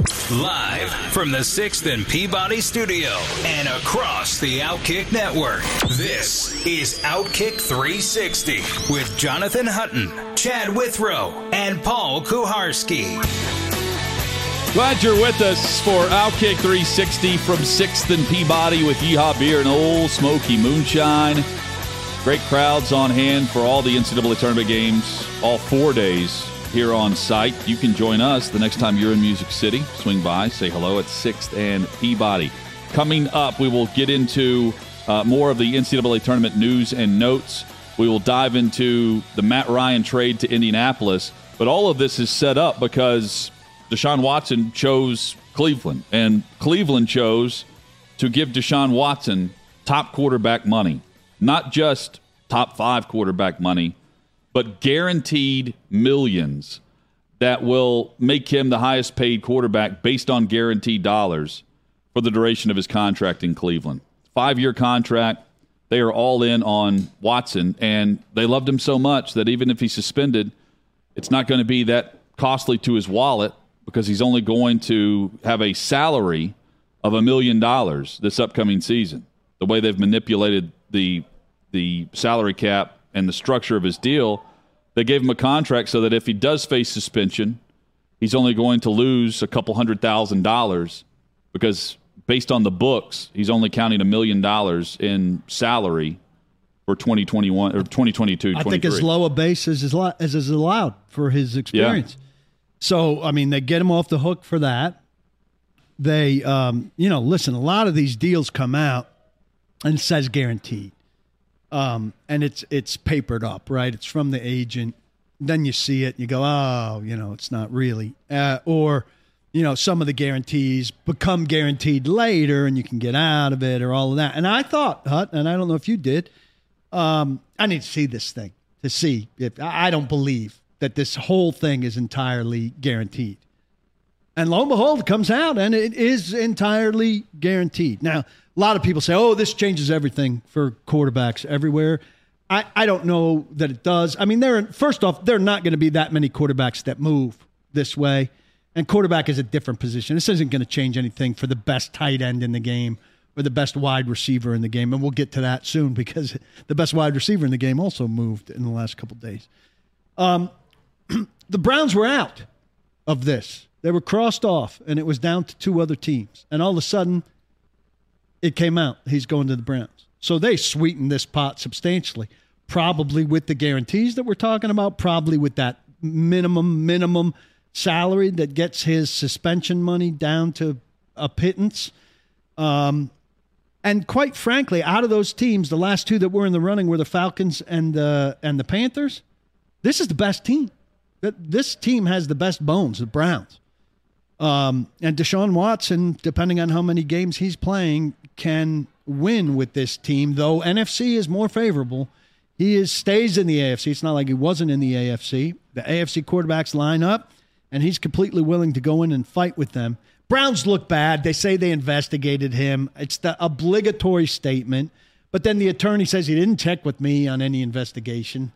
Live from the 6th and Peabody studio and across the Outkick network. This is Outkick 360 with Jonathan Hutton, Chad Withrow, and Paul Kuharsky. Glad you're with us for Outkick 360 from 6th and Peabody with Yeehaw Beer and Ole Smoky Moonshine. Great crowds on hand for all the NCAA tournament games, all four days here on site. You can join us the next time you're in Music City. Swing by, say hello at 6th and Peabody. Coming up, we will get into uh, more of the NCAA tournament news and notes. We will dive into the Matt Ryan trade to Indianapolis. But all of this is set up because Deshaun Watson chose Cleveland, and Cleveland chose to give Deshaun Watson top quarterback money, not just top five quarterback money, but guaranteed millions that will make him the highest paid quarterback based on guaranteed dollars for the duration of his contract in Cleveland. Five year contract. They are all in on Watson, and they loved him so much that even if he's suspended, it's not going to be that costly to his wallet because he's only going to have a salary of a million dollars this upcoming season. The way they've manipulated the the salary cap and the structure of his deal, they gave him a contract so that if he does face suspension, he's only going to lose a couple hundred thousand dollars because based on the books, he's only counting a million dollars in salary for 2021 or 2022 I think as low a base as is, as is allowed for his experience. Yeah. So, I mean, they get him off the hook for that. They, um, you know, listen, a lot of these deals come out and says guaranteed. Um, and it's it's papered up, right? It's from the agent. Then you see it, and you go, oh, you know, it's not really. Uh, or, you know, some of the guarantees become guaranteed later, and you can get out of it, or all of that. And I thought, Hut, and I don't know if you did. Um, I need to see this thing to see if I don't believe that this whole thing is entirely guaranteed. And lo and behold, it comes out and it is entirely guaranteed. Now, a lot of people say, oh, this changes everything for quarterbacks everywhere. I, I don't know that it does. I mean, there first off, there are not going to be that many quarterbacks that move this way. And quarterback is a different position. This isn't going to change anything for the best tight end in the game or the best wide receiver in the game. And we'll get to that soon because the best wide receiver in the game also moved in the last couple days. Um, the Browns were out of this. They were crossed off, and it was down to two other teams. And all of a sudden, it came out he's going to the Browns. So they sweetened this pot substantially, probably with the guarantees that we're talking about, probably with that minimum, minimum salary that gets his suspension money down to a pittance. Um, and quite frankly, out of those teams, the last two that were in the running were the Falcons and the and the Panthers. This is the best team this team has the best bones, the Browns. Um, and Deshaun Watson, depending on how many games he's playing, can win with this team. Though NFC is more favorable, he is stays in the AFC. It's not like he wasn't in the AFC. The AFC quarterbacks line up, and he's completely willing to go in and fight with them. Browns look bad. They say they investigated him. It's the obligatory statement. But then the attorney says he didn't check with me on any investigation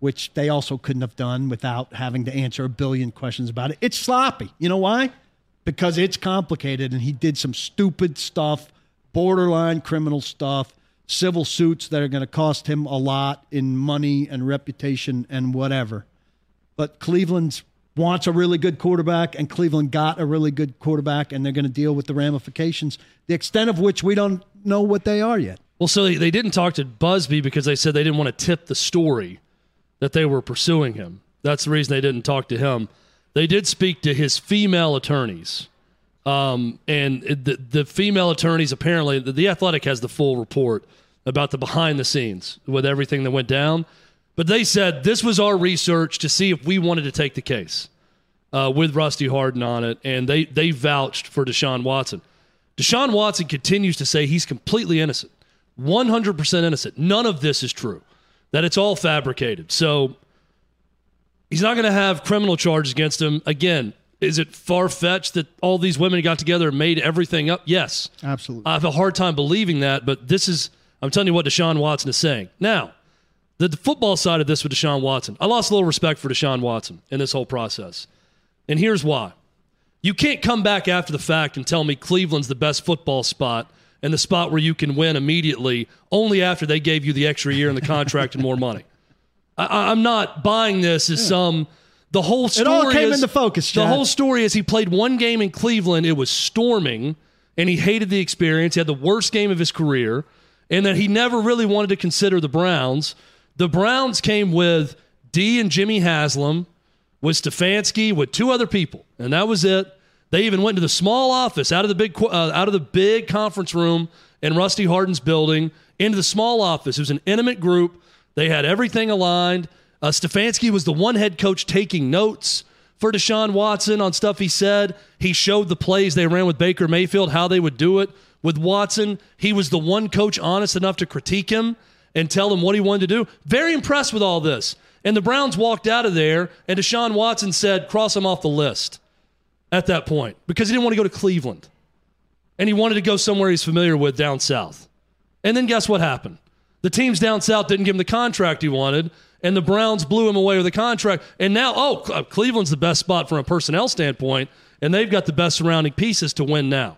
which they also couldn't have done without having to answer a billion questions about it. It's sloppy. You know why? Because it's complicated and he did some stupid stuff, borderline criminal stuff, civil suits that are going to cost him a lot in money and reputation and whatever. But Cleveland wants a really good quarterback and Cleveland got a really good quarterback and they're going to deal with the ramifications, the extent of which we don't know what they are yet. Well, so they didn't talk to Buzbee because they said they didn't want to tip the story that they were pursuing him. That's the reason they didn't talk to him. They did speak to his female attorneys. Um, and the, the female attorneys apparently, the, the Athletic has the full report about the behind the scenes with everything that went down. But they said this was our research to see if we wanted to take the case. uh, with Rusty Hardin on it, and they they vouched for Deshaun Watson. Deshaun Watson continues to say he's completely innocent, 100% innocent. None of this is true, that it's all fabricated. So he's not going to have criminal charges against him. Again, is it far fetched that all these women got together and made everything up? Yes. Absolutely. I have a hard time believing that, but this is, I'm telling you what Deshaun Watson is saying. Now, the, the football side of this with Deshaun Watson, I lost a little respect for Deshaun Watson in this whole process. And here's why. You can't come back after the fact and tell me Cleveland's the best football spot and the spot where you can win immediately only after they gave you the extra year in the contract and more money. I, am not buying this as some. The whole story it all came is, into focus. Chad. The whole story is he played one game in Cleveland. It was storming, and he hated the experience. He had the worst game of his career, and that he never really wanted to consider the Browns. The Browns came with Dee and Jimmy Haslam, with Stefanski, with two other people, and that was it. They even went to the small office out of the big uh, out of the big conference room in Rusty Hardin's building into the small office. It was an intimate group. They had everything aligned. Uh, Stefanski was the one head coach taking notes for Deshaun Watson on stuff he said. He showed the plays they ran with Baker Mayfield, how they would do it with Watson. He was the one coach honest enough to critique him and tell him what he wanted to do. Very impressed with all this. And the Browns walked out of there, and Deshaun Watson said, cross him off the list at that point because he didn't want to go to Cleveland. And he wanted to go somewhere he's familiar with down south. And then guess what happened? The teams down south didn't give him the contract he wanted, and the Browns blew him away with a contract. And now, oh, Cleveland's the best spot from a personnel standpoint, and they've got the best surrounding pieces to win now.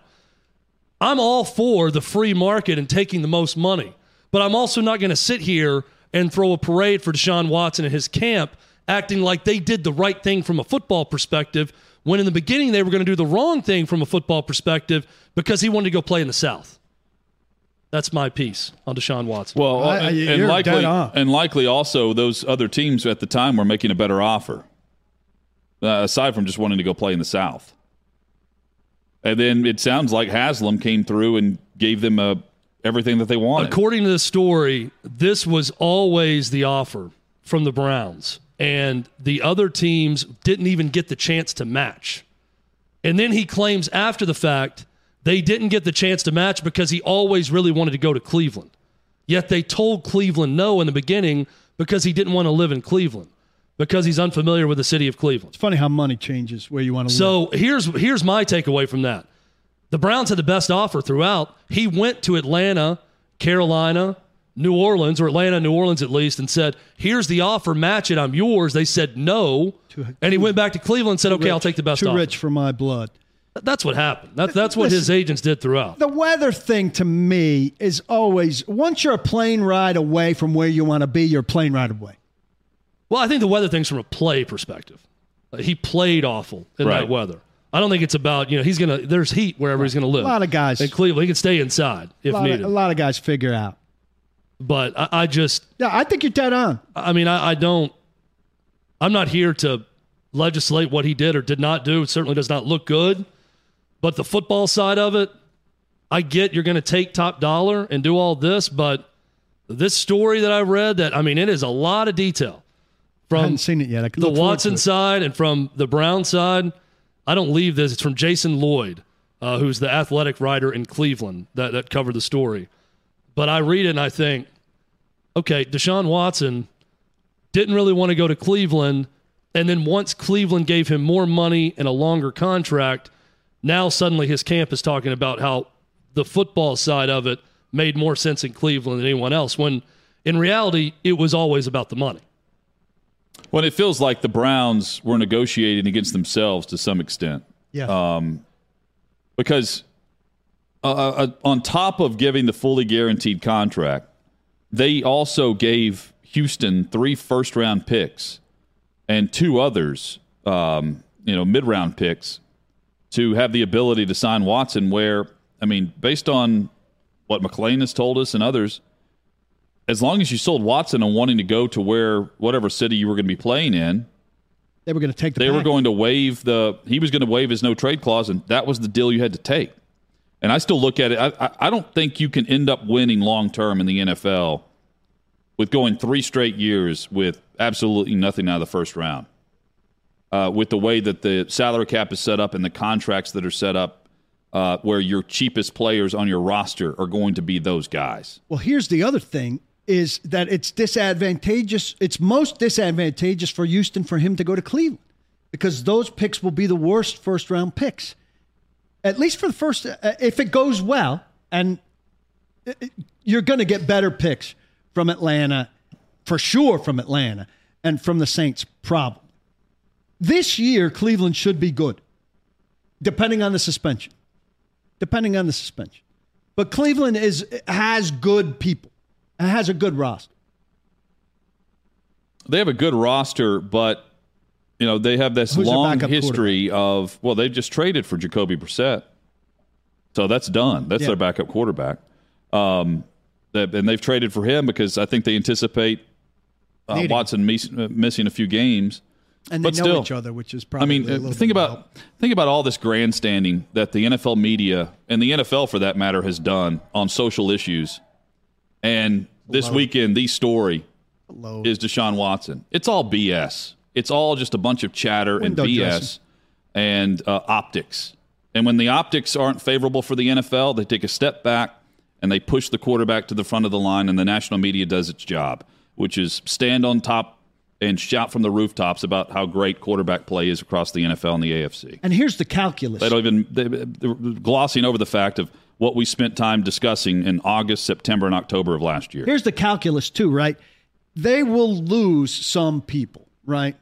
I'm all for the free market and taking the most money, but I'm also not going to sit here and throw a parade for Deshaun Watson and his camp acting like they did the right thing from a football perspective when in the beginning they were going to do the wrong thing from a football perspective because he wanted to go play in the South. That's my piece on Deshaun Watson. Well, I, and, and likely, and likely also those other teams at the time were making a better offer, uh, aside from just wanting to go play in the South. And then it sounds like Haslam came through and gave them a, uh, everything that they wanted. According to the story, this was always the offer from the Browns, and the other teams didn't even get the chance to match. And then he claims after the fact they didn't get the chance to match because he always really wanted to go to Cleveland. Yet they told Cleveland no in the beginning because he didn't want to live in Cleveland because he's unfamiliar with the city of Cleveland. It's funny how money changes where you want to so live. So here's here's my takeaway from that. The Browns had the best offer throughout. He went to Atlanta, Carolina, New Orleans, or Atlanta, New Orleans at least, and said, Here's the offer, match it, I'm yours. They said no. Too, and he went back to Cleveland and said, Okay, rich, I'll take the best too offer. rich for my blood. That's what happened. That's that's what Listen, his agents did throughout. The weather thing to me is always once you're a plane ride away from where you want to be, you're a plane ride away. Well, I think the weather thing's from a play perspective. He played awful in right. that weather. I don't think it's about you know he's gonna. There's heat wherever he's gonna live. A lot of guys in Cleveland, he can stay inside if a needed. Of, a lot of guys figure out. But I, I just yeah, I think you're dead on. I mean, I, I don't. I'm not here to legislate what he did or did not do. It certainly does not look good. But the football side of it, I get you're going to take top dollar and do all this, but this story that I read, that I mean, it is a lot of detail from I haven't seen it yet. the Watson side and from the Brown side. I don't leave this. It's from Jason Lloyd, uh, who's the athletic writer in Cleveland that, that covered the story. But I read it and I think, okay, Deshaun Watson didn't really want to go to Cleveland. And then once Cleveland gave him more money and a longer contract, now suddenly his camp is talking about how the football side of it made more sense in Cleveland than anyone else when in reality it was always about the money. Well, it feels like the Browns were negotiating against themselves to some extent. Yeah. Um, because uh, uh, uh, on top of giving the fully guaranteed contract, they also gave Houston three first round picks and two others, um, you know, mid round picks to have the ability to sign Watson. Where I mean, based on what McClain has told us and others, as long as you sold Watson and wanting to go to where whatever city you were going to be playing in, they were going to take the. They were going to waive the. He was going to waive his no trade clause, and that was the deal you had to take. And I still look at it. I, I don't think you can end up winning long term in the NFL with going three straight years with absolutely nothing out of the first round. Uh, with the way that the salary cap is set up and the contracts that are set up, uh, where your cheapest players on your roster are going to be those guys. Well, here's the other thing is that it's disadvantageous. It's most disadvantageous for Houston for him to go to Cleveland because those picks will be the worst first round picks. At least for the first, uh, if it goes well, and you're going to get better picks from Atlanta, for sure from Atlanta, and from the Saints, probably. This year, Cleveland should be good, depending on the suspension. Depending on the suspension. But Cleveland is has good people. and has a good roster. They have a good roster, but you know they have this Who's long history of well, they've just traded for Jacoby Brissett, so that's done. That's Yeah. their backup quarterback, um, and they've traded for him because I think they anticipate uh, Watson uh, missing a few games. And they But know still, each other, which is probably. I mean, a uh, little think about help. think about all this grandstanding that the NFL media and the NFL, for that matter, has done on social issues. And this weekend, the story Low. is Deshaun Watson. It's all BS. It's all just a bunch of chatter Window and BS dressing. and uh, optics. And when the optics aren't favorable for the NFL, they take a step back and they push the quarterback to the front of the line, and the national media does its job, which is stand on top and shout from the rooftops about how great quarterback play is across the NFL and the AFC. And here's the calculus. They don't even they, they're glossing over the fact of what we spent time discussing in August, September, and October of last year. Here's the calculus, too, right? They will lose some people, right?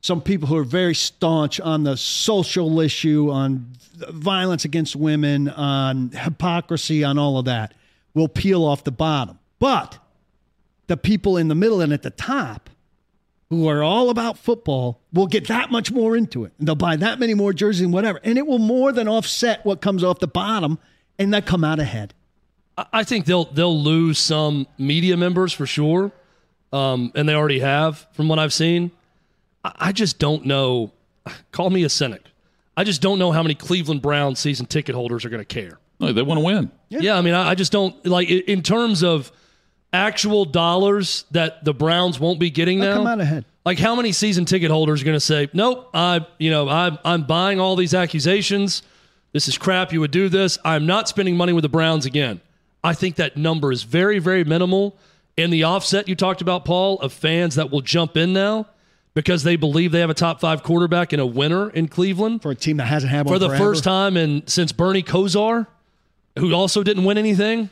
Some people who are very staunch on the social issue, on violence against women, on hypocrisy, on all of that, will peel off the bottom. But the people in the middle and at the top who are all about football will get that much more into it. And they'll buy that many more jerseys and whatever. And it will more than offset what comes off the bottom and they come out ahead. I- I think they'll they'll lose some media members for sure, um, and they already have from what I've seen. I, I just don't know. Call me a cynic. I just don't know how many Cleveland Browns season ticket holders are going to care. No, they want to win. Yeah, I mean, I, I just don't like in terms of actual dollars that the Browns won't be getting They'll now. come out ahead. Like how many season ticket holders are going to say, "Nope, I, you know, I, I'm buying all these accusations. This is crap. You would do this. I'm not spending money with the Browns again." I think that number is very, very minimal. And the offset you talked about, Paul, of fans that will jump in now because they believe they have a top five quarterback and a winner in Cleveland For a team that hasn't had one for the forever. first time and since Bernie Kosar, who also didn't win anything,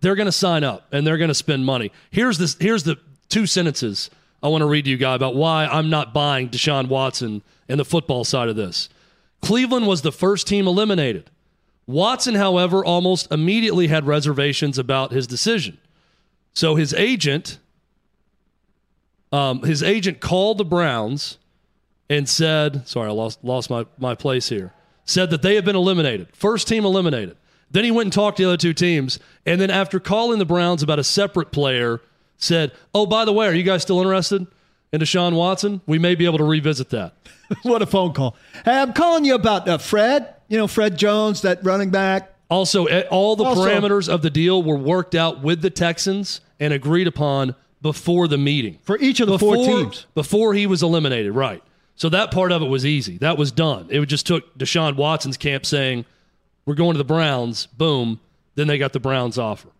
they're going to sign up and they're going to spend money. Here's this. Here's the two sentences I want to read to you guys about why I'm not buying Deshaun Watson and the football side of this. Cleveland was the first team eliminated. Watson, however, almost immediately had reservations about his decision. So his agent, um, his agent called the Browns and said, "Sorry, I lost lost my my place here." Said that they have been eliminated, first team eliminated. Then he went and talked to the other two teams, and then after calling the Browns about a separate player, said, "Oh, by the way, are you guys still interested in Deshaun Watson? We may be able to revisit that." what a phone call. Hey, I'm calling you about uh, Fred. You know, Fred Jones, that running back. Also, eh, all the Also- parameters of the deal were worked out with the Texans and agreed upon before the meeting. For each of the before, four teams. Before he was eliminated, right. So that part of it was easy. That was done. It just took Deshaun Watson's camp saying, We're going to the Browns. Boom. Then they got the Browns offer.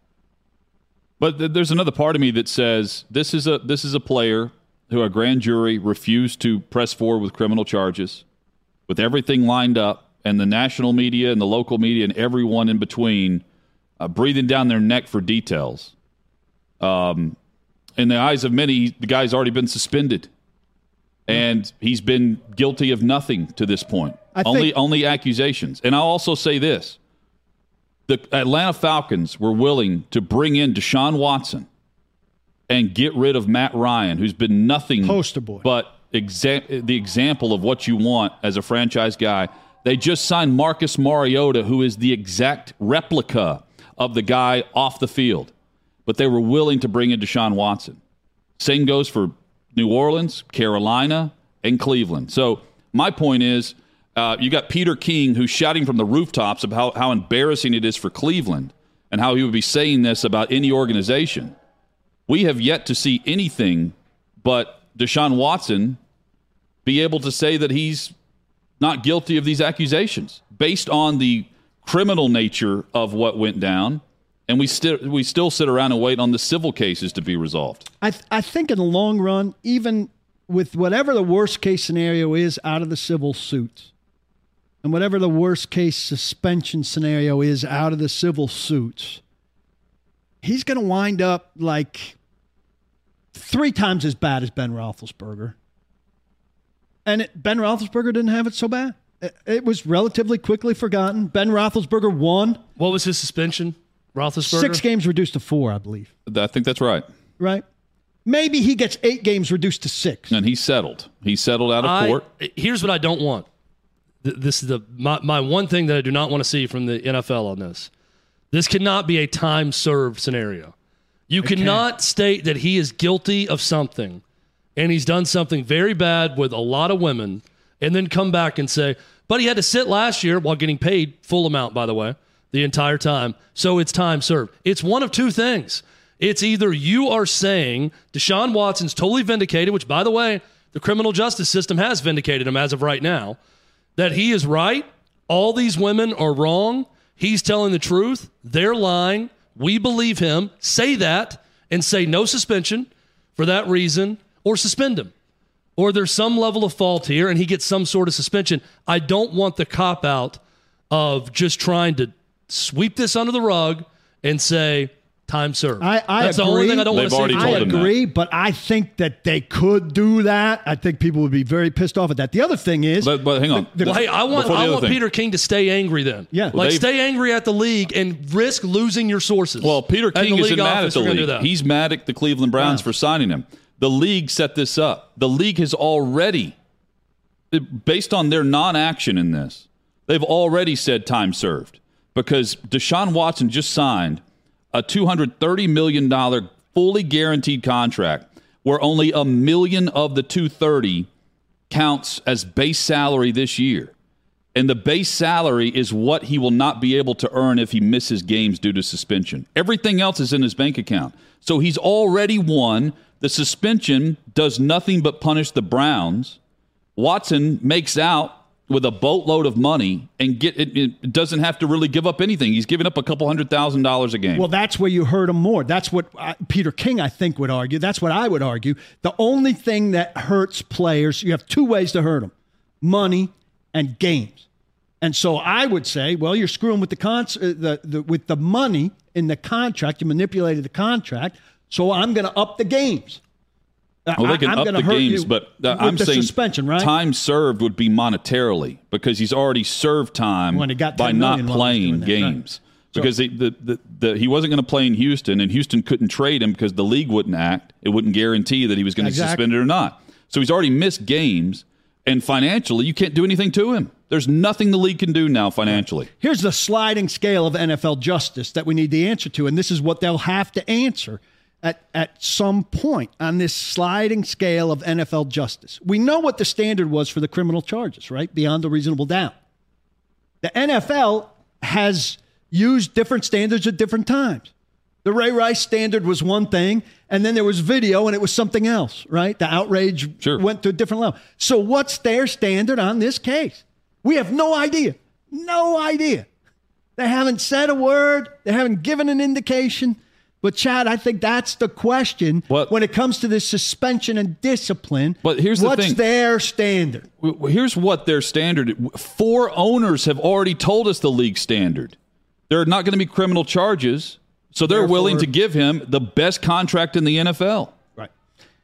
But th- there's another part of me that says this is a this is a player who a grand jury refused to press forward with criminal charges, with everything lined up, and the national media and the local media and everyone in between uh, breathing down their neck for details. Um, in the eyes of many, the guy's already been suspended, and he's been guilty of nothing to this point. I only think- only accusations. And I'll also say this the Atlanta Falcons were willing to bring in Deshaun Watson and get rid of Matt Ryan, who's been nothing Poster boy. but exa- the example of what you want as a franchise guy. They just signed Marcus Mariota, who is the exact replica of the guy off the field, but they were willing to bring in Deshaun Watson. Same goes for New Orleans, Carolina, and Cleveland. So my point is, uh, you got Peter King who's shouting from the rooftops about how, how embarrassing it is for Cleveland and how he would be saying this about any organization. We have yet to see anything but Deshaun Watson be able to say that he's not guilty of these accusations based on the criminal nature of what went down. And we still we still sit around and wait on the civil cases to be resolved. I th- I think in the long run, even with whatever the worst case scenario is out of the civil suits, and whatever the worst case suspension scenario is out of the civil suits, he's going to wind up like three times as bad as Ben Roethlisberger. And it, Ben Roethlisberger didn't have it so bad. It, it was relatively quickly forgotten. Ben Roethlisberger won. What was his suspension? Roethlisberger? Six games reduced to four, I believe. I think that's right. Right? Maybe he gets eight games reduced to six. And he settled. He settled out of I, court. Here's what I don't want. This is the my, my one thing that I do not want to see from the NFL on this. This cannot be a time served scenario. You cannot can't. state that he is guilty of something and he's done something very bad with a lot of women and then come back and say, but he had to sit last year while getting paid full amount, by the way, the entire time. So it's time served. It's one of two things. It's either you are saying Deshaun Watson's totally vindicated, which, by the way, the criminal justice system has vindicated him as of right now, that he is right. All these women are wrong. He's telling the truth. They're lying. We believe him. Say that and say no suspension for that reason or suspend him. Or there's some level of fault here and he gets some sort of suspension. I don't want the cop out of just trying to sweep this under the rug and say, time served. I, I That's agree. the only thing I don't They've to see. already told I him him. that. agree, but I think that they could do that. I think people would be very pissed off at that. The other thing is, But, but hang on. Well, hey, I want I want thing. Peter King to stay angry then. Yeah. like Well, they've- stay angry at the league and risk losing your sources. Well, Peter And King the isn't league mad at office the are gonna do league. He's mad at the Cleveland Browns Wow. for signing him. The league set this up. The league has already, based on their non action in this, they've already said time served because Deshaun Watson just signed a $230 million fully guaranteed contract where only a million of the 230 counts as base salary this year. And the base salary is what he will not be able to earn if he misses games due to suspension. Everything else is in his bank account. So he's already won. The suspension does nothing but punish the Browns. Watson makes out with a boatload of money and get it, it doesn't have to really give up anything. He's giving up a couple hundred thousand dollars a game. well, that's where you hurt him more. That's what uh, Peter King, I think, would argue. That's what I would argue. The only thing that hurts players, you have two ways to hurt them money and games. And so I would say, well, you're screwing with the, con- uh, the, the with the money in the contract. You manipulated the contract, so I'm going to up the games. Well, they can I'm up the games, but uh, I'm saying suspension, right? time served would be monetarily because he's already served time When he got by not million while he was playing that, right. games. Because they, the, the, the, he wasn't going to play in Houston, and Houston couldn't trade him because the league wouldn't act. It wouldn't guarantee that he was going to Exactly. suspend it or not. So he's already missed games, and financially, you can't do anything to him. There's nothing the league can do now financially. Here's the sliding scale of NFL justice that we need the answer to, and this is what they'll have to answer at, at some point on this sliding scale of NFL justice. We know what the standard was for the criminal charges, right? Beyond a reasonable doubt. The NFL has used different standards at different times. The Ray Rice standard was one thing, and then there was video, and it was something else, right? The outrage Sure. went to a different level. So, what's their standard on this case? We have no idea. No idea. They haven't said a word, they haven't given an indication. But, Chad, I think that's the question What- when it comes to this suspension and discipline. But here's the what's thing. their standard? Here's what their standard. Four owners have already told us the league standard. There are not going to be criminal charges, so they're willing to give him the best contract in the NFL. Right.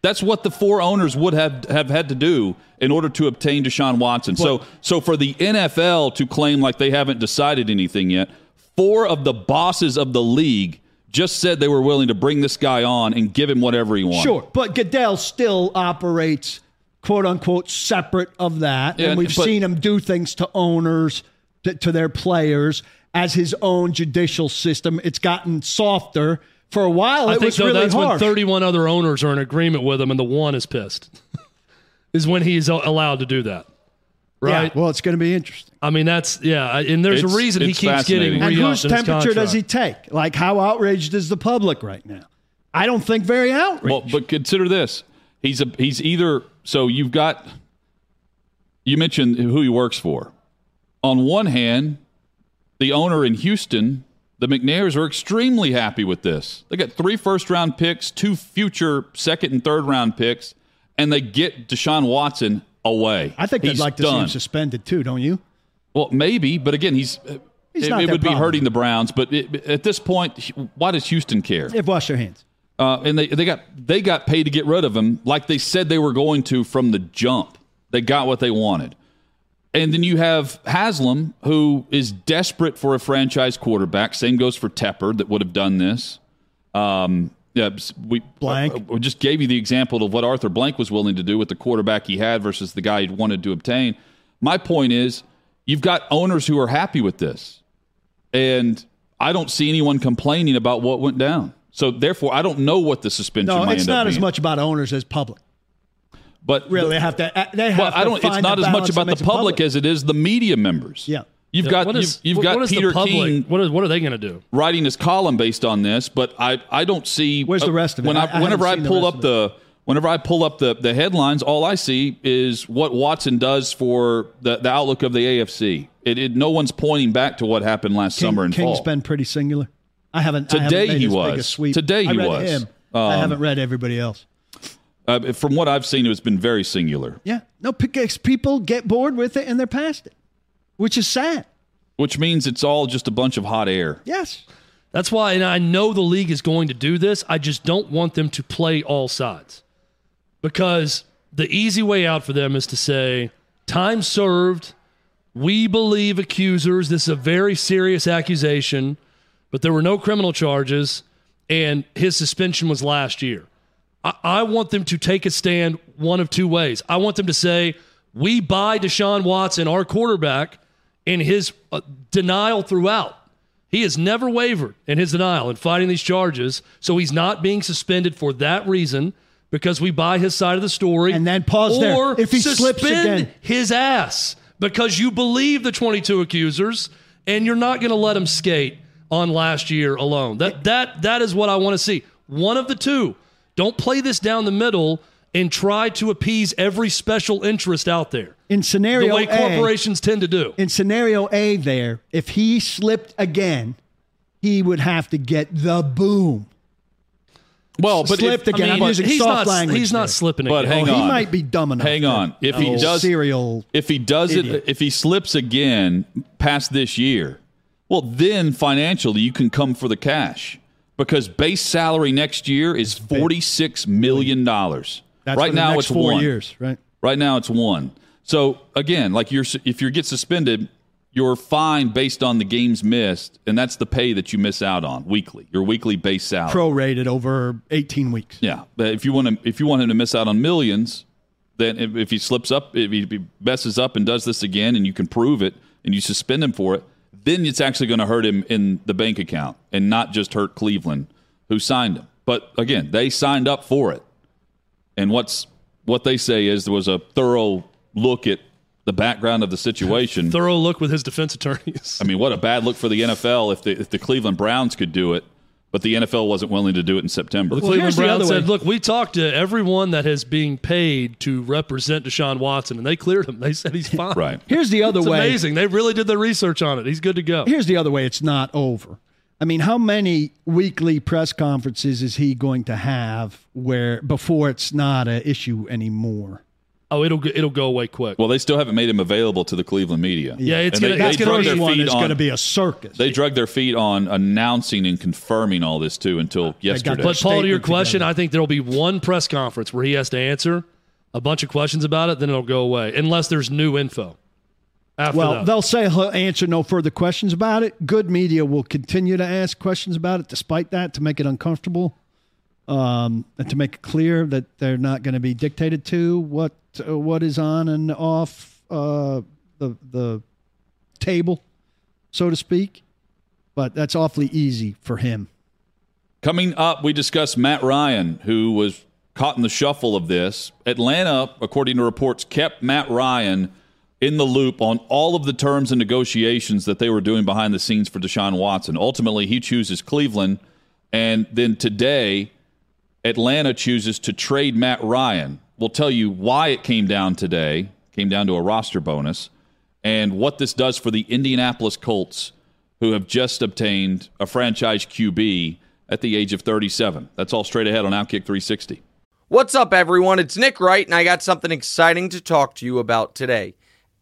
That's what the four owners would have have had to do in order to obtain Deshaun Watson. so, so for the NFL to claim like they haven't decided anything yet, four of the bosses of the league just said they were willing to bring this guy on and give him whatever he wants. Sure, but Goodell still operates quote unquote separate of that, Yeah, and we've but- seen him do things to owners, to, to their players, as his own judicial system. It's gotten softer. For a while, I it think was though really that's when 31 other owners are in agreement with him, and the one is pissed. is when he's allowed to do that, Yeah, right? well, it's going to be interesting. I mean, that's yeah, and there's It's- a reason he keeps getting fascinating. And re-upped whose in his temperature does he take? Like, how outraged is the public right now? I don't think very outraged. Well, but consider this: he's a he's either so you've got you mentioned who he works for. On one hand, the owner in Houston, the McNairs, are extremely happy with this. They got three first round picks, two future second and third round picks, and they get Deshaun Watson away. I think He's they'd like to done. see him suspended too, don't you? Well, maybe, but again, he's. He's it, not it would be hurting the Browns, but it, at this point, why does Houston care? They've washed their hands. Uh, and they they got they got paid to get rid of him, like they said they were going to from the jump. They got what they wanted, and then you have Haslam, who is desperate for a franchise quarterback. Same goes for Tepper, that would have done this. Um, yeah, we Blank. uh, we just gave you the example of what Arthur Blank was willing to do with the quarterback he had versus the guy he wanted to obtain. My point is, you've got owners who are happy with this, and I don't see anyone complaining about what went down. So therefore, I don't know what the suspension. No, it's not as being. much about owners as public. But Really, they have to. They have well, to I don't. It's not as much about the it public, as it is the media members. Yeah. You've got what you've, you've what- got what is the Peter public- King What is, what are they going to do? writing his column based on this, but I I don't see Where's the rest of it? When I- I I, whenever I seen the pull up the whenever I pull up the the headlines, all I see is what Watson does for the, the outlook of the AFC. It, it no one's pointing back to what happened last King, summer and King's fall. been pretty singular. I haven't. I haven't Today made he as was. a sweep. Today I he read was. Him. I Um, haven't read everybody else. Uh, from what I've seen, it's been very singular, Yeah. No, because people get bored with it and they're past it, which is sad. which means it's all just a bunch of hot air. Yes. That's why, and I know the league is going to do this. I just don't want them to play all sides because the easy way out for them is to say, time served. We believe accusers. This is a very serious accusation, but there were no criminal charges, and his suspension was last year. I, I want them to take a stand one of two ways. I want them to say, we buy Deshaun Watson, our quarterback, in his uh, denial throughout. He has never wavered in his denial in fighting these charges, so he's not being suspended for that reason because we buy his side of the story. And then pause there. or If he slips again. his ass because you believe the 22 accusers and you're not going to let him skate on last year alone. That that that is what I want to see. One of the two. Don't play this down the middle and try to appease every special interest out there. In scenario A, The scenario way A, corporations tend to do. in scenario A, there, if he slipped again, he would have to get the boom. Well, but Slipped if, again. I'm using he's soft not language he's not there. slipping But again. hang Oh, on. he might be dumb enough. Hang on. If he Oh, does serial, if he does idiot. it if he slips again past this year, well then financially you can come for the cash because base salary next year is 46 million dollars. That's Right now it's four one. years, right? Right now it's one. So again, like you're if you get suspended, you're fine based on the games missed, and that's the pay that you miss out on weekly. Your weekly base salary. Prorated over 18 weeks. Yeah, but if you want to, if you want him to miss out on millions, then if, if he slips up, if he messes up and does this again, and you can prove it, and you suspend him for it, then it's actually going to hurt him in the bank account, and not just hurt Cleveland, who signed him. But again, they signed up for it, and what's what they say is there was a thorough look at the background of the situation. Thorough look with his defense attorneys. I mean, what a bad look for the NFL if the if the Cleveland Browns could do it, but the NFL wasn't willing to do it in September. The here's Cleveland the Browns said, way. "Look, we talked to everyone that is being paid to represent Deshaun Watson, and they cleared him. They said he's fine. Right. Here's the other It's way. amazing. They really did their research on it. He's good to go. Here's the other way. It's not over. I mean, how many weekly press conferences is he going to have where before it's not an issue anymore? Oh, it'll go- it'll go away quick. Well, they still haven't made him available to the Cleveland media. Yeah, it's And gonna- they, that's they gonna be one feet going to be a circus. they drug their feet on announcing and confirming all this too until yesterday. but Paul, to your question, together. I think there'll be one press conference where he has to answer a bunch of questions about it. Then it'll go away unless there's new info. After well, that. they'll say he'll answer no further questions about it. Good media will continue to ask questions about it, despite that, to make it uncomfortable, um, and to make it clear that they're not going to be dictated to what uh, what is on and off uh, the the table, so to speak. But that's awfully easy for him. Coming up, we discuss Matt Ryan, who was caught in the shuffle of this. Atlanta, according to reports, kept Matt Ryan in the loop on all of the terms and negotiations that they were doing behind the scenes for Deshaun Watson. Ultimately, he chooses Cleveland. And then today, Atlanta chooses to trade Matt Ryan. We'll tell you why it came down today. came down to a roster bonus, and what this does for the Indianapolis Colts, who have just obtained a franchise QB at the age of 37. That's all straight ahead on Outkick 360. What's up, everyone? It's Nick Wright, and I got something exciting to talk to you about today.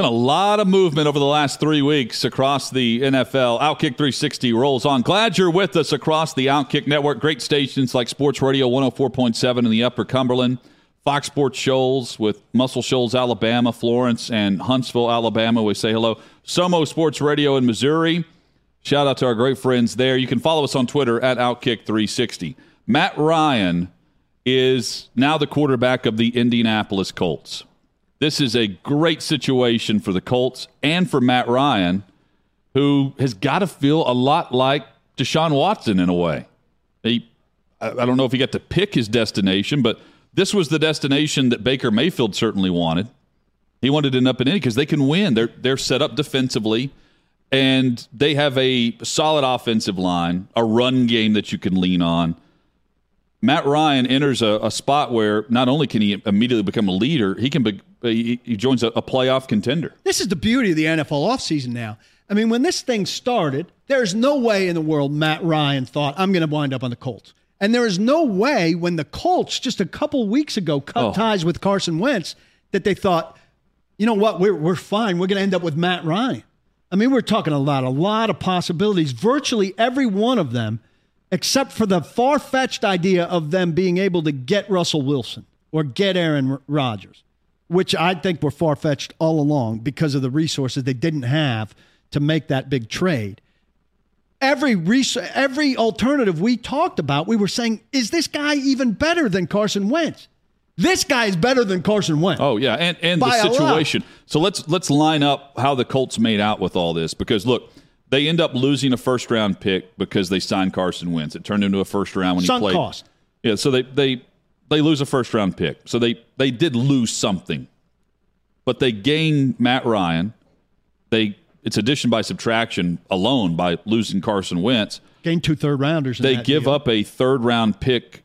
Been a lot of movement over the last three weeks across the NFL. Outkick 360 rolls on. Glad you're with us across the Outkick network. Great stations like Sports Radio 104.7 in the Upper Cumberland, Fox Sports Shoals with Muscle Shoals, Alabama, Florence, and Huntsville, Alabama. We say hello. Somo Sports Radio in Missouri. Shout out to our great friends there. You can follow us on Twitter at Outkick 360. Matt Ryan is now the quarterback of the Indianapolis Colts. This is a great situation for the Colts and for Matt Ryan, who has got to feel a lot like Deshaun Watson in a way. He, I don't know if he got to pick his destination, but this was the destination that Baker Mayfield certainly wanted. He wanted to end up in Indy because they can win. They're they're set up defensively, and they have a solid offensive line, a run game that you can lean on. Matt Ryan enters a, a, spot where not only can he immediately become a leader, he can be, he, he joins a, a, playoff contender. This is the beauty of the NFL offseason now. I mean, when this thing started, there's no way in the world Matt Ryan thought I'm going to wind up on the Colts. And there is no way when the Colts just a couple weeks ago cut oh. ties with Carson Wentz that they thought, you know what, we're, we're fine. We're going to end up with Matt Ryan. I mean, we're talking about a lot of possibilities. Virtually every one of them – except for the far fetched idea of them being able to get Russell Wilson or get Aaron Rodgers, which I think were far fetched all along because of the resources they didn't have to make that big trade. Every res- every alternative we talked about, we were saying, is this guy even better than Carson Wentz? This guy is better than Carson Wentz. Oh yeah, and and the situation. So let's let's line up how the Colts made out with all this because look, they end up losing a first round pick because they signed Carson Wentz. It turned into a first round when Sunk he played. cost. Yeah, so they they they lose a first round pick. So they they did lose something, but they gain Matt Ryan. They it's addition by subtraction alone by losing Carson Wentz. Gained two third rounders. they give deal. up a third round pick.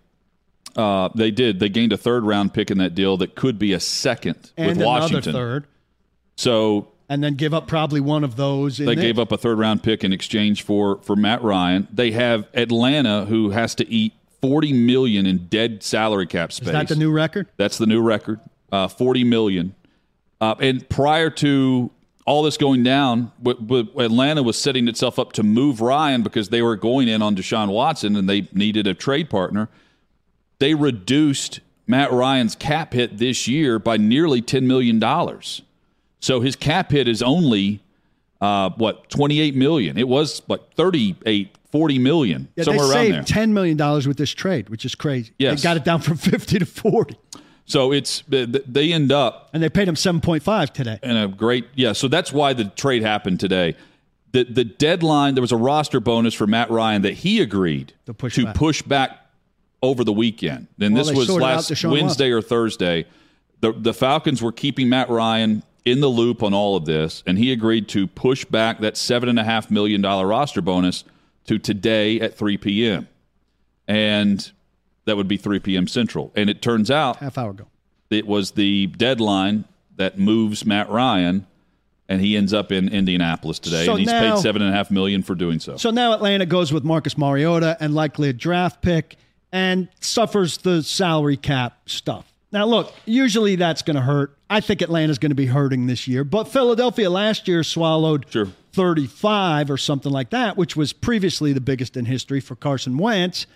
Uh, they did. They gained a third round pick in that deal that could be a second and with Washington. third. So and then give up probably one of those. they gave up a third round pick in exchange for for Matt Ryan. They have Atlanta, who has to eat forty million in dead salary cap space. Is that the new record? That's the new record. Uh, forty million. Uh, and prior to all this going down, Atlanta was setting itself up to move Ryan because they were going in on Deshaun Watson and they needed a trade partner. They reduced Matt Ryan's cap hit this year by nearly ten million dollars. So his cap hit is only uh, what 28 million. It was like 38 40 million yeah, somewhere they around saved there. 10 million dollars with this trade, which is crazy. Yes. They got it down from 50 to 40. So it's they end up and they paid him 7.5 today. And a great yeah, so that's why the trade happened today. The the deadline there was a roster bonus for Matt Ryan that he agreed to push to back. push back over the weekend. Then well, this was last Wednesday or Thursday. The the Falcons were keeping Matt Ryan in the loop on all of this, and he agreed to push back that $7.5 million roster bonus to today at 3 p.m. And that would be 3 p.m. Central. And it turns out half hour ago. it was the deadline that moves Matt Ryan, and he ends up in Indianapolis today, So and he's now- paid seven and a half million for doing so. So now Atlanta goes with Marcus Mariota and likely a draft pick and suffers the salary cap stuff. Now, look, usually that's going to hurt. I think Atlanta's going to be hurting this year, but Philadelphia last year swallowed Sure. 35 or something like that, which was previously the biggest in history for Carson Wentz,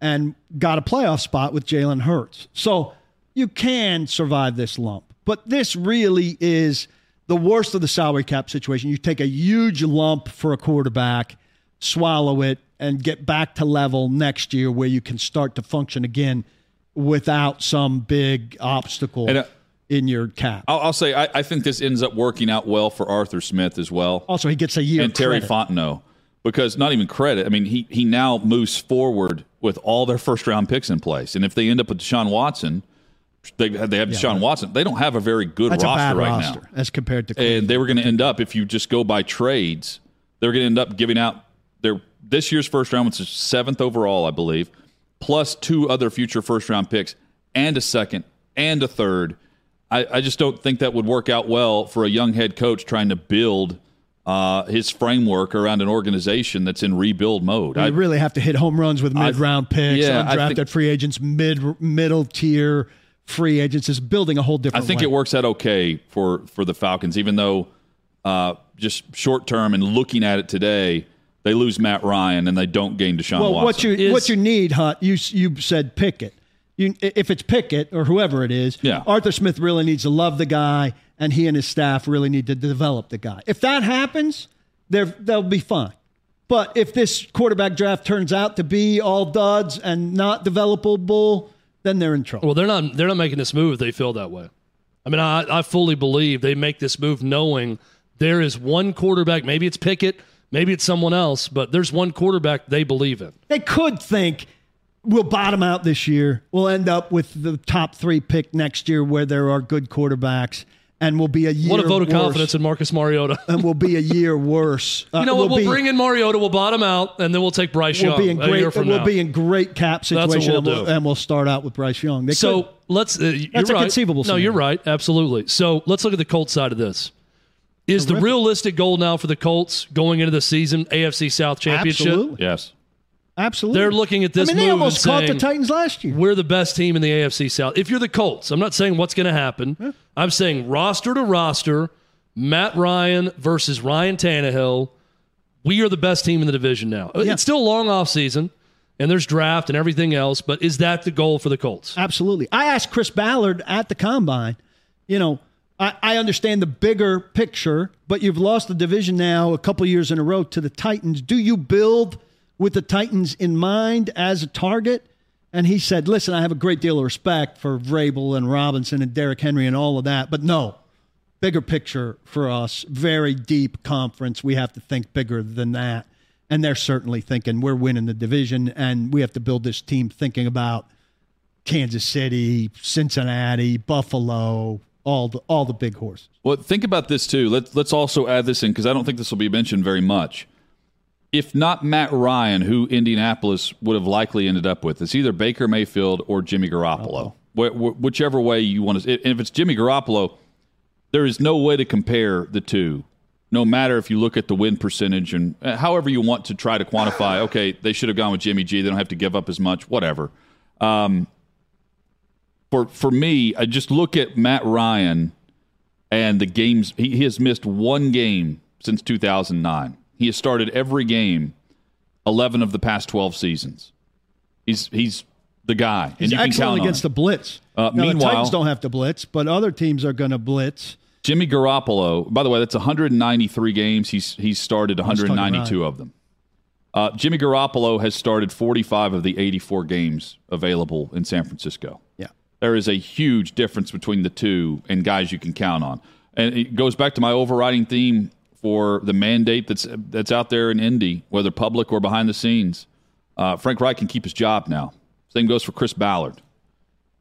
and got a playoff spot with Jalen Hurts. So you can survive this lump. But this really is the worst of the salary cap situation. You take a huge lump for a quarterback, swallow it, and get back to level next year where you can start to function again without some big obstacle And, uh, in your cap. I'll, I'll say I, I think this ends up working out well for Arthur Smith as well. Also, he gets a year and Terry credit. Fontenot because not even credit. I mean, he he now moves forward with all their first round picks in place, and if they end up with Deshaun Watson, they they have Deshaun Watson. They don't have a very good roster right roster now, as compared to and they were going to end up if you just go by trades, they're going to end up giving out their this year's first round, which is seventh overall, I believe, plus two other future first round picks and a second and a third. I, I just don't think that would work out well for a young head coach trying to build uh, his framework around an organization that's in rebuild mode. You I, really have to hit home runs with mid round picks, yeah, undrafted think- free agents, mid middle tier free agents. Is building a whole different. I think way. it works out okay for for the Falcons, even though uh, just short term and looking at it today, they lose Matt Ryan and they don't gain Deshaun Well, Watson. what you Is- what you need, Hunt? You you said Pickett. You, if it's Pickett or whoever it is, Yeah. Arthur Smith really needs to love the guy, and he and his staff really need to develop the guy. If that happens, they're they'll be fine. But if this quarterback draft turns out to be all duds and not developable, then they're in trouble. Well, they're not they're not making this move if they feel that way. I mean, I, I fully believe they make this move knowing there is one quarterback. Maybe it's Pickett, maybe it's someone else, but there's one quarterback they believe in. They could think we'll bottom out this year. We'll end up with the top three pick next year where there are good quarterbacks, and we'll be a year What a vote of worse. confidence in Marcus Mariota. and we'll be a year worse. Uh, You know what? We'll be, bring in Mariota. We'll bottom out, and then we'll take Bryce We'll Young be in a year great. We'll now. be in great cap what we'll situation, and, we'll, and we'll start out with Bryce Young. They so could- let's. Uh, you're That's a conceivable No, you're right. Absolutely. So let's look at the Colts side of this. Is the realistic goal now for the Colts going into the season AFC South Championship? absolutely, yes. absolutely. They're looking at this I mean, they move almost and caught the Titans last year. We're the best team in the AFC South. If you're the Colts, I'm not saying what's going to happen. I'm saying roster to roster, Matt Ryan versus Ryan Tannehill. We are the best team in the division now. Yeah. It's still a long off season, and there's draft and everything else. But is that the goal for the Colts? Absolutely. I asked Chris Ballard at the combine, you know, I, I understand the bigger picture, but you've lost the division now a couple years in a row to the Titans. Do you build with the Titans in mind as a target? And he said, listen, I have a great deal of respect for Vrabel and Robinson and Derrick Henry and all of that, but no, bigger picture for us, very deep conference. We have to think bigger than that. And they're certainly thinking we're winning the division and we have to build this team thinking about Kansas City, Cincinnati, Buffalo, all the all the big horses. Well, think about this too. Let's let's also add this in because I don't think this will be mentioned very much. If not Matt Ryan, who Indianapolis would have likely ended up with, it's either Baker Mayfield or Jimmy Garoppolo. Wh- wh- whichever way you want to. And if it's Jimmy Garoppolo, there is no way to compare the two. No matter if you look at the win percentage and uh, however you want to try to quantify. Okay, they should have gone with Jimmy G. They don't have to give up as much. Whatever. Um, for for me, I just look at Matt Ryan and the games. He, he has missed one game since 2009 he has started every game 11 of the past 12 seasons. He's he's the guy and He's excellent against the blitz. Uh, now, meanwhile- the Titans don't have to blitz, but other teams are going to blitz. Jimmy Garoppolo by the way that's 193 games. He's he's started 192 of them. Uh, Jimmy Garoppolo has started 45 of the 84 games available in San Francisco. There is a huge difference between the two and guys you can count on. And it goes back to my overriding theme for the mandate that's that's out there in Indy, whether public or behind the scenes. Uh, Frank Reich can keep his job now. Same goes for Chris Ballard,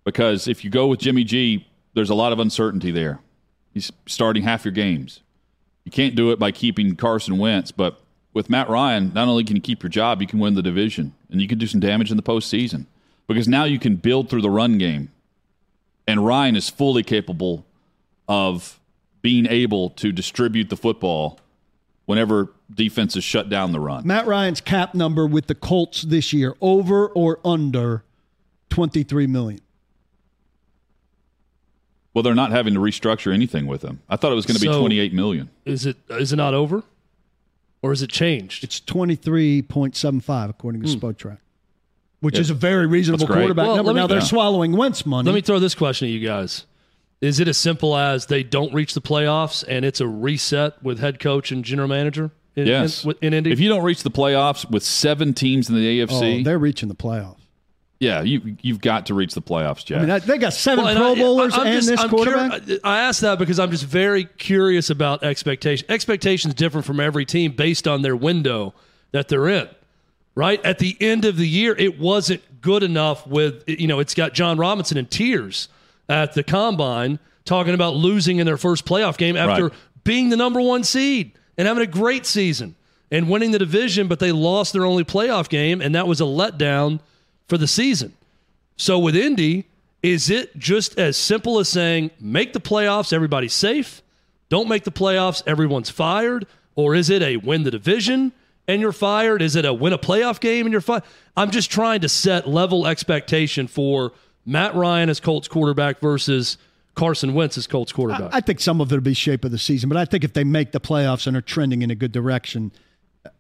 because if you go with Jimmy G, there's a lot of uncertainty there. He's starting half your games. You can't do it by keeping Carson Wentz, but with Matt Ryan, not only can you keep your job, you can win the division, and you can do some damage in the postseason because now you can build through the run game and Ryan is fully capable of being able to distribute the football whenever defenses shut down the run. Matt Ryan's cap number with the Colts this year over or under 23 million. Well, they're not having to restructure anything with him. I thought it was going to be So- 28 million. Is it is it not over, or is it changed? It's 23.75 according to hmm. Spotrac, which Yeah. is a very reasonable quarterback Well, number. me- now they're Yeah. swallowing Wentz money. Let me throw this question at you guys: Is it as simple as they don't reach the playoffs and it's a reset with head coach and general manager? In, Yes. in, in Indy. If you don't reach the playoffs with seven teams in the oh, AFC, they're reaching the playoffs. yeah, you you've got to reach the playoffs, Jack. I mean, they got seven Well, Pro I- Bowlers I'm and just- this I'm quarterback. curi- I asked that because I'm just very curious about expectation. Expectations different from every team based on their window that they're in. Right at the end of the year, it wasn't good enough. With you know, it's got John Robinson in tears at the combine talking about losing in their first playoff game after Right. being the number one seed and having a great season and winning the division, but they lost their only playoff game, and that was a letdown for the season. So with Indy, is it just as simple as saying make the playoffs, everybody's safe? Don't make the playoffs, everyone's fired? Or is it a win the division and you're fired? Is it a win a playoff game and you're fired? I'm just trying to set level expectation for Matt Ryan as Colts quarterback versus Carson Wentz as Colts quarterback. I think some of it will be shape of the season, but I think if they make the playoffs and are trending in a good direction,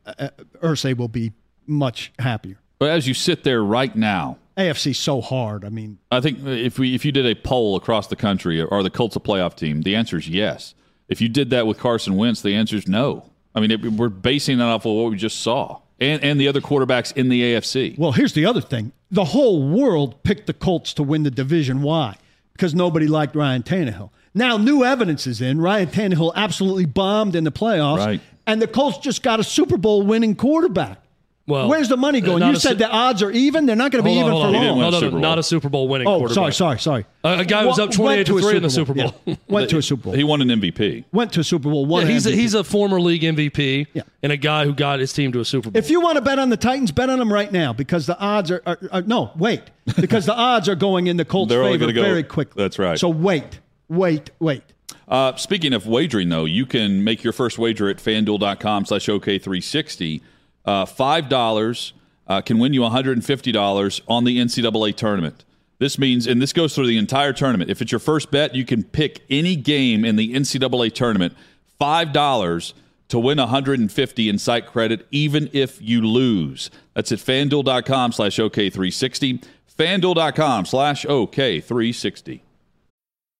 uh, uh, Irsay will be much happier. but as you sit there right now, AFC so hard. I mean, I think if we if you did a poll across the country, are the Colts a playoff team? The answer is yes. If you did that with Carson Wentz, the answer is no. I mean, it, we're basing that off of what we just saw, and and the other quarterbacks in the AFC. well, here's the other thing: the whole world picked the Colts to win the division. Why? Because nobody liked Ryan Tannehill. Now, new evidence is in. Ryan Tannehill absolutely bombed in the playoffs, Right. and the Colts just got a Super Bowl winning quarterback. Well, Where's the money going? You said Su- the odds are even. They're not going to be on, even for on, didn't long. No, a no, Super no, Bowl. not a Super Bowl winning Oh, quarterback. sorry, sorry, sorry. A- a guy was up 28 to a 3 in the Super Super Bowl. Yeah. Went to a Super Bowl. He won an MVP. Went to a Super Bowl. Won Yeah, he's a, he's a former league MVP Yeah. and a guy who got his team to a Super Bowl. If you want to bet on the Titans, bet on them right now because the odds are, are, are- no wait because the odds are going in the Colts' They're favor go- very quickly. that's right. So wait, wait, wait. Uh, speaking of wagering, though, you can make your first wager at fanduel.com slash OK360. Uh, $5 uh, can win you $150 on the NCAA tournament. This means, and this goes through the entire tournament. If it's your first bet, you can pick any game in the NCAA tournament. $5 to win 150 in site credit, even if you lose. That's at fanduel.com slash OK360. Fanduel.com slash OK360.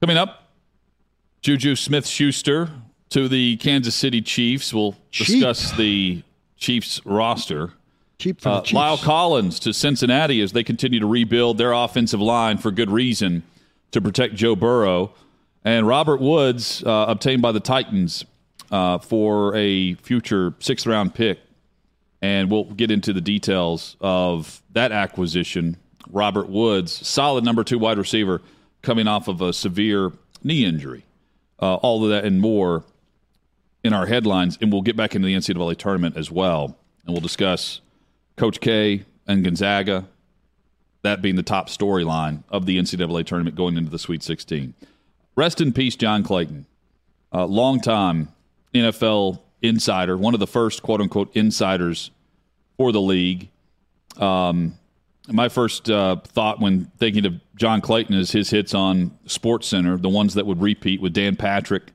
Coming up, Juju Smith Schuster to the Kansas City Chiefs. We'll Cheap. discuss the Chiefs roster. Cheap for Uh, the Chiefs. La'el Collins to Cincinnati as they continue to rebuild their offensive line for good reason to protect Joe Burrow. And Robert Woods, uh, obtained by the Titans uh, for a future sixth round pick. And we'll get into the details of that acquisition. Robert Woods, solid number two wide receiver, coming off of a severe knee injury. Uh, all of that and more in our headlines. And we'll get back into the NCAA tournament as well. And we'll discuss Coach K and Gonzaga, that being the top storyline of the NCAA tournament going into the Sweet 16. Rest in peace, John Clayton, uh, longtime NFL insider, one of the first quote unquote insiders for the league. Um, my first uh, thought when thinking of John Clayton is his hits on Sports Center, the ones that would repeat with Dan Patrick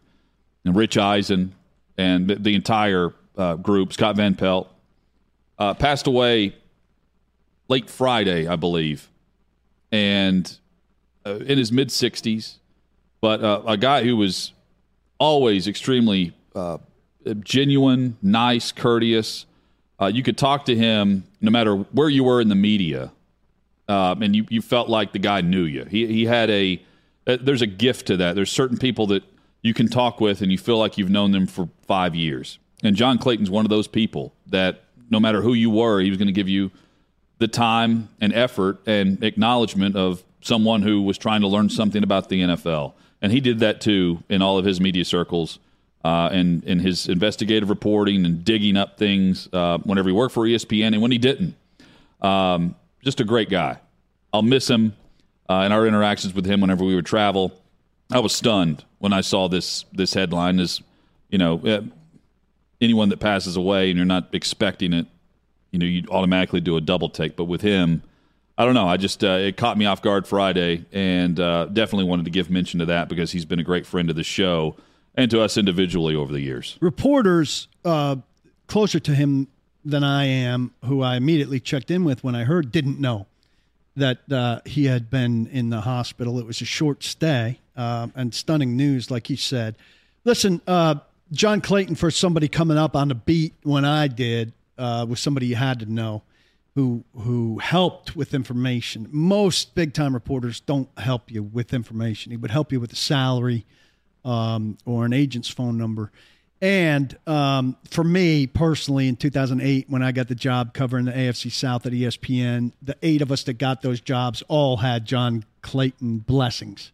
and Rich Eisen and the, entire uh, group, Scott Van Pelt, uh, passed away late Friday, I believe, and uh, in his mid 60s, but uh, a guy who was always extremely uh, genuine, nice, courteous. You could talk to him no matter where you were in the media, um, and you, you felt like the guy knew you. He, he had a uh, there's a gift to that. There's certain people that you can talk with and you feel like you've known them for five years. And John Clayton's one of those people that no matter who you were, he was going to give you the time and effort and acknowledgement of someone who was trying to learn something about the NFL. And he did that too in all of his media circles uh, and in his investigative reporting and digging up things uh, whenever he worked for ESPN and when he didn't. Um, just a great guy. I'll miss him uh, in our interactions with him whenever we would travel. I was stunned when I saw this this headline. As you know, uh, anyone that passes away and you're not expecting it, you know, you automatically do a double take. But with him, I don't know. I just uh, it caught me off guard Friday, and uh, definitely wanted to give mention to that because he's been a great friend of the show and to us individually over the years. Reporters uh, closer to him than I am, who I immediately checked in with when I heard, didn't know that uh, he had been in the hospital. It was a short stay uh, and stunning news, like he said. Listen, uh, John Clayton, for somebody coming up on the beat when I did, uh, was somebody you had to know who who helped with information. Most big time reporters don't help you with information. He would help you with a salary um, or an agent's phone number. And um, for me personally, in 2008, when I got the job covering the AFC South at ESPN, the eight of us that got those jobs all had John Clayton blessings,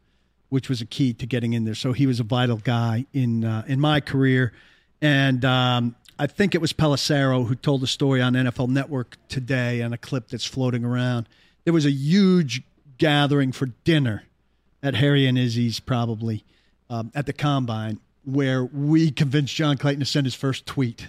which was a key to getting in there. So he was a vital guy in uh, in my career. And um, I think it was Pelissero who told the story on NFL Network today on a clip that's floating around. There was a huge gathering for dinner at Harry and Izzy's, probably um, at the combine where we convinced John Clayton to send his first tweet.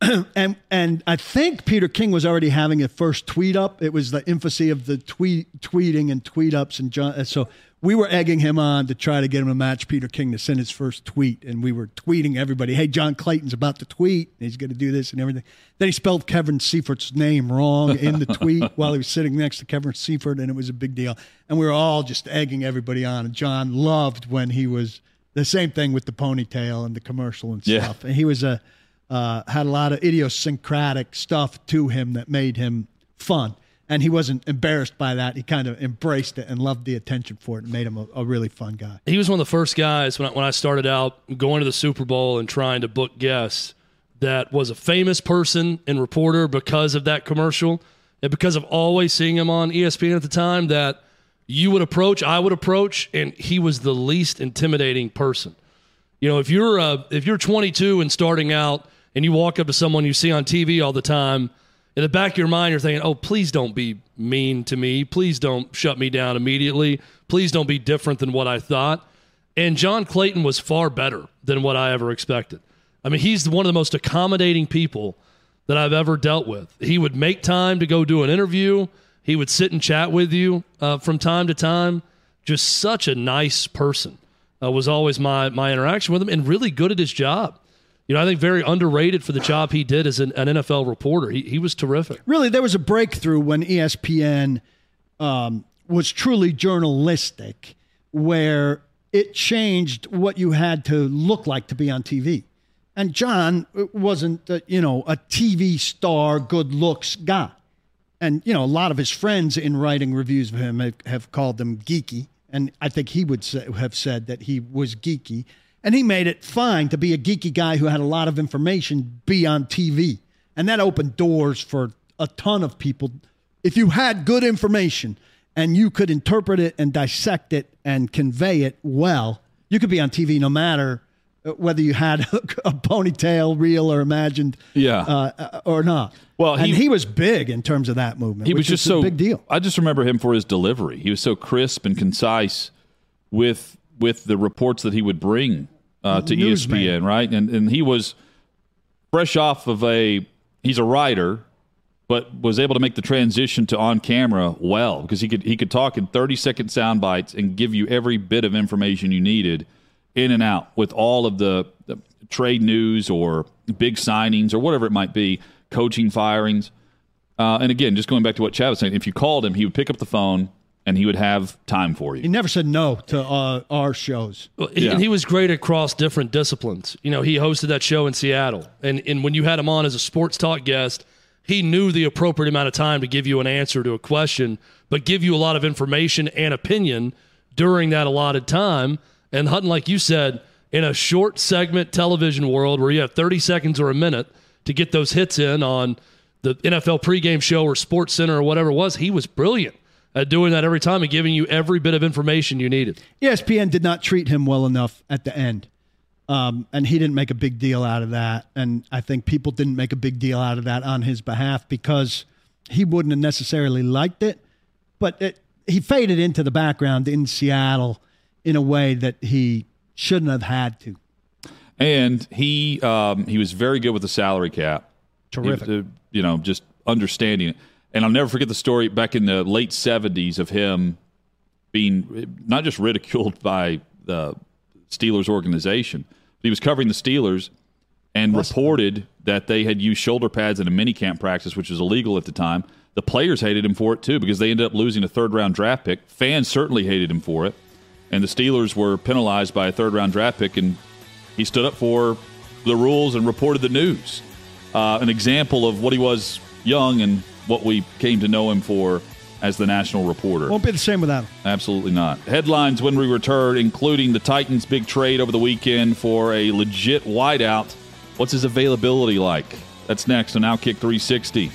and and I think Peter King was already having a first tweet up. It was the infancy of the tweet tweeting and tweet ups and John. So we were egging him on to try to get him to match Peter King to send his first tweet, and we were tweeting everybody, "Hey, John Clayton's about to tweet. He's going to do this and everything." Then he spelled Kevin Seifert's name wrong in the tweet while he was sitting next to Kevin Seifert, and it was a big deal. And we were all just egging everybody on. And John loved when he was the same thing with the ponytail and the commercial and stuff. Yeah. And he was a uh, had a lot of idiosyncratic stuff to him that made him fun and he wasn't embarrassed by that. He kind of embraced it and loved the attention for it and made him a, a, really fun guy. He was one of the first guys when I, when I started out going to the Super Bowl and trying to book guests that was a famous person and reporter because of that commercial and because of always seeing him on ESPN at the time that you would approach, I would approach, and he was the least intimidating person. You know, if you're uh, if you're 22 and starting out and you walk up to someone you see on TV all the time – in the back of your mind, you're thinking, oh, please don't be mean to me. Please don't shut me down immediately. Please don't be different than what I thought. And John Clayton was far better than what I ever expected. I mean, he's one of the most accommodating people that I've ever dealt with. He would make time to go do an interview, he would sit and chat with you uh, from time to time. Just such a nice person uh, was always my, my interaction with him and really good at his job you know, I think very underrated for the job he did as an, an NFL reporter. He, he was terrific. Really, there was a breakthrough when ESPN um, was truly journalistic, where it changed what you had to look like to be on TV. And John wasn't, uh, you know, a TV star, good looks guy. And, you know, a lot of his friends in writing reviews of him have, have called him geeky. And I think he would say, have said that he was geeky. And he made it fine to be a geeky guy who had a lot of information be on TV. And that opened doors for a ton of people. If you had good information and you could interpret it and dissect it and convey it well, you could be on TV no matter uh, whether you had a ponytail, real or imagined, yeah, uh, uh, or not. Well, he, and he was big in terms of that movement. He was just so big deal. I just remember him for his delivery. He was so crisp and concise with with the reports that he would bring uh, to Newsman. ESPN, right? And and he was fresh off of a he's a writer, but was able to make the transition to on camera well because he could he could talk in 30 second sound bites and give you every bit of information you needed in and out with all of the, the trade news or big signings or whatever it might be, coaching firings. Uh, and again, just going back to what Chad was saying, if you called him, he would pick up the phone and he would have time for you. He never said no to uh, our shows. Well, yeah. And he was great across different disciplines. You know, he hosted that show in Seattle. And, and when you had him on as a sports talk guest, he knew the appropriate amount of time to give you an answer to a question, but give you a lot of information and opinion during that allotted time. And Hutton, like you said, in a short segment television world where you have 30 seconds or a minute to get those hits in on the NFL pregame show or Sports Center or whatever it was, he was brilliant at doing that every time and giving you every bit of information you needed. ESPN did not treat him well enough at the end. Um, and he didn't make a big deal out of that. And I think people didn't make a big deal out of that on his behalf because he wouldn't have necessarily liked it. But it, he faded into the background in Seattle in a way that he shouldn't have had to. And he um, he was very good with the salary cap. Terrific. He, uh, you know, just understanding it. And I'll never forget the story back in the late 70s of him being not just ridiculed by the Steelers organization, but he was covering the Steelers and reported that they had used shoulder pads in a minicamp practice, which was illegal at the time. The players hated him for it too because they ended up losing a third round draft pick. Fans certainly hated him for it. And the Steelers were penalized by a third round draft pick, and he stood up for the rules and reported the news. Uh, an example of what he was young and what we came to know him for as the national reporter. Won't be the same without him. Absolutely not. Headlines when we return, including the Titans' big trade over the weekend for a legit wideout. What's his availability like? That's next on Outkick 360.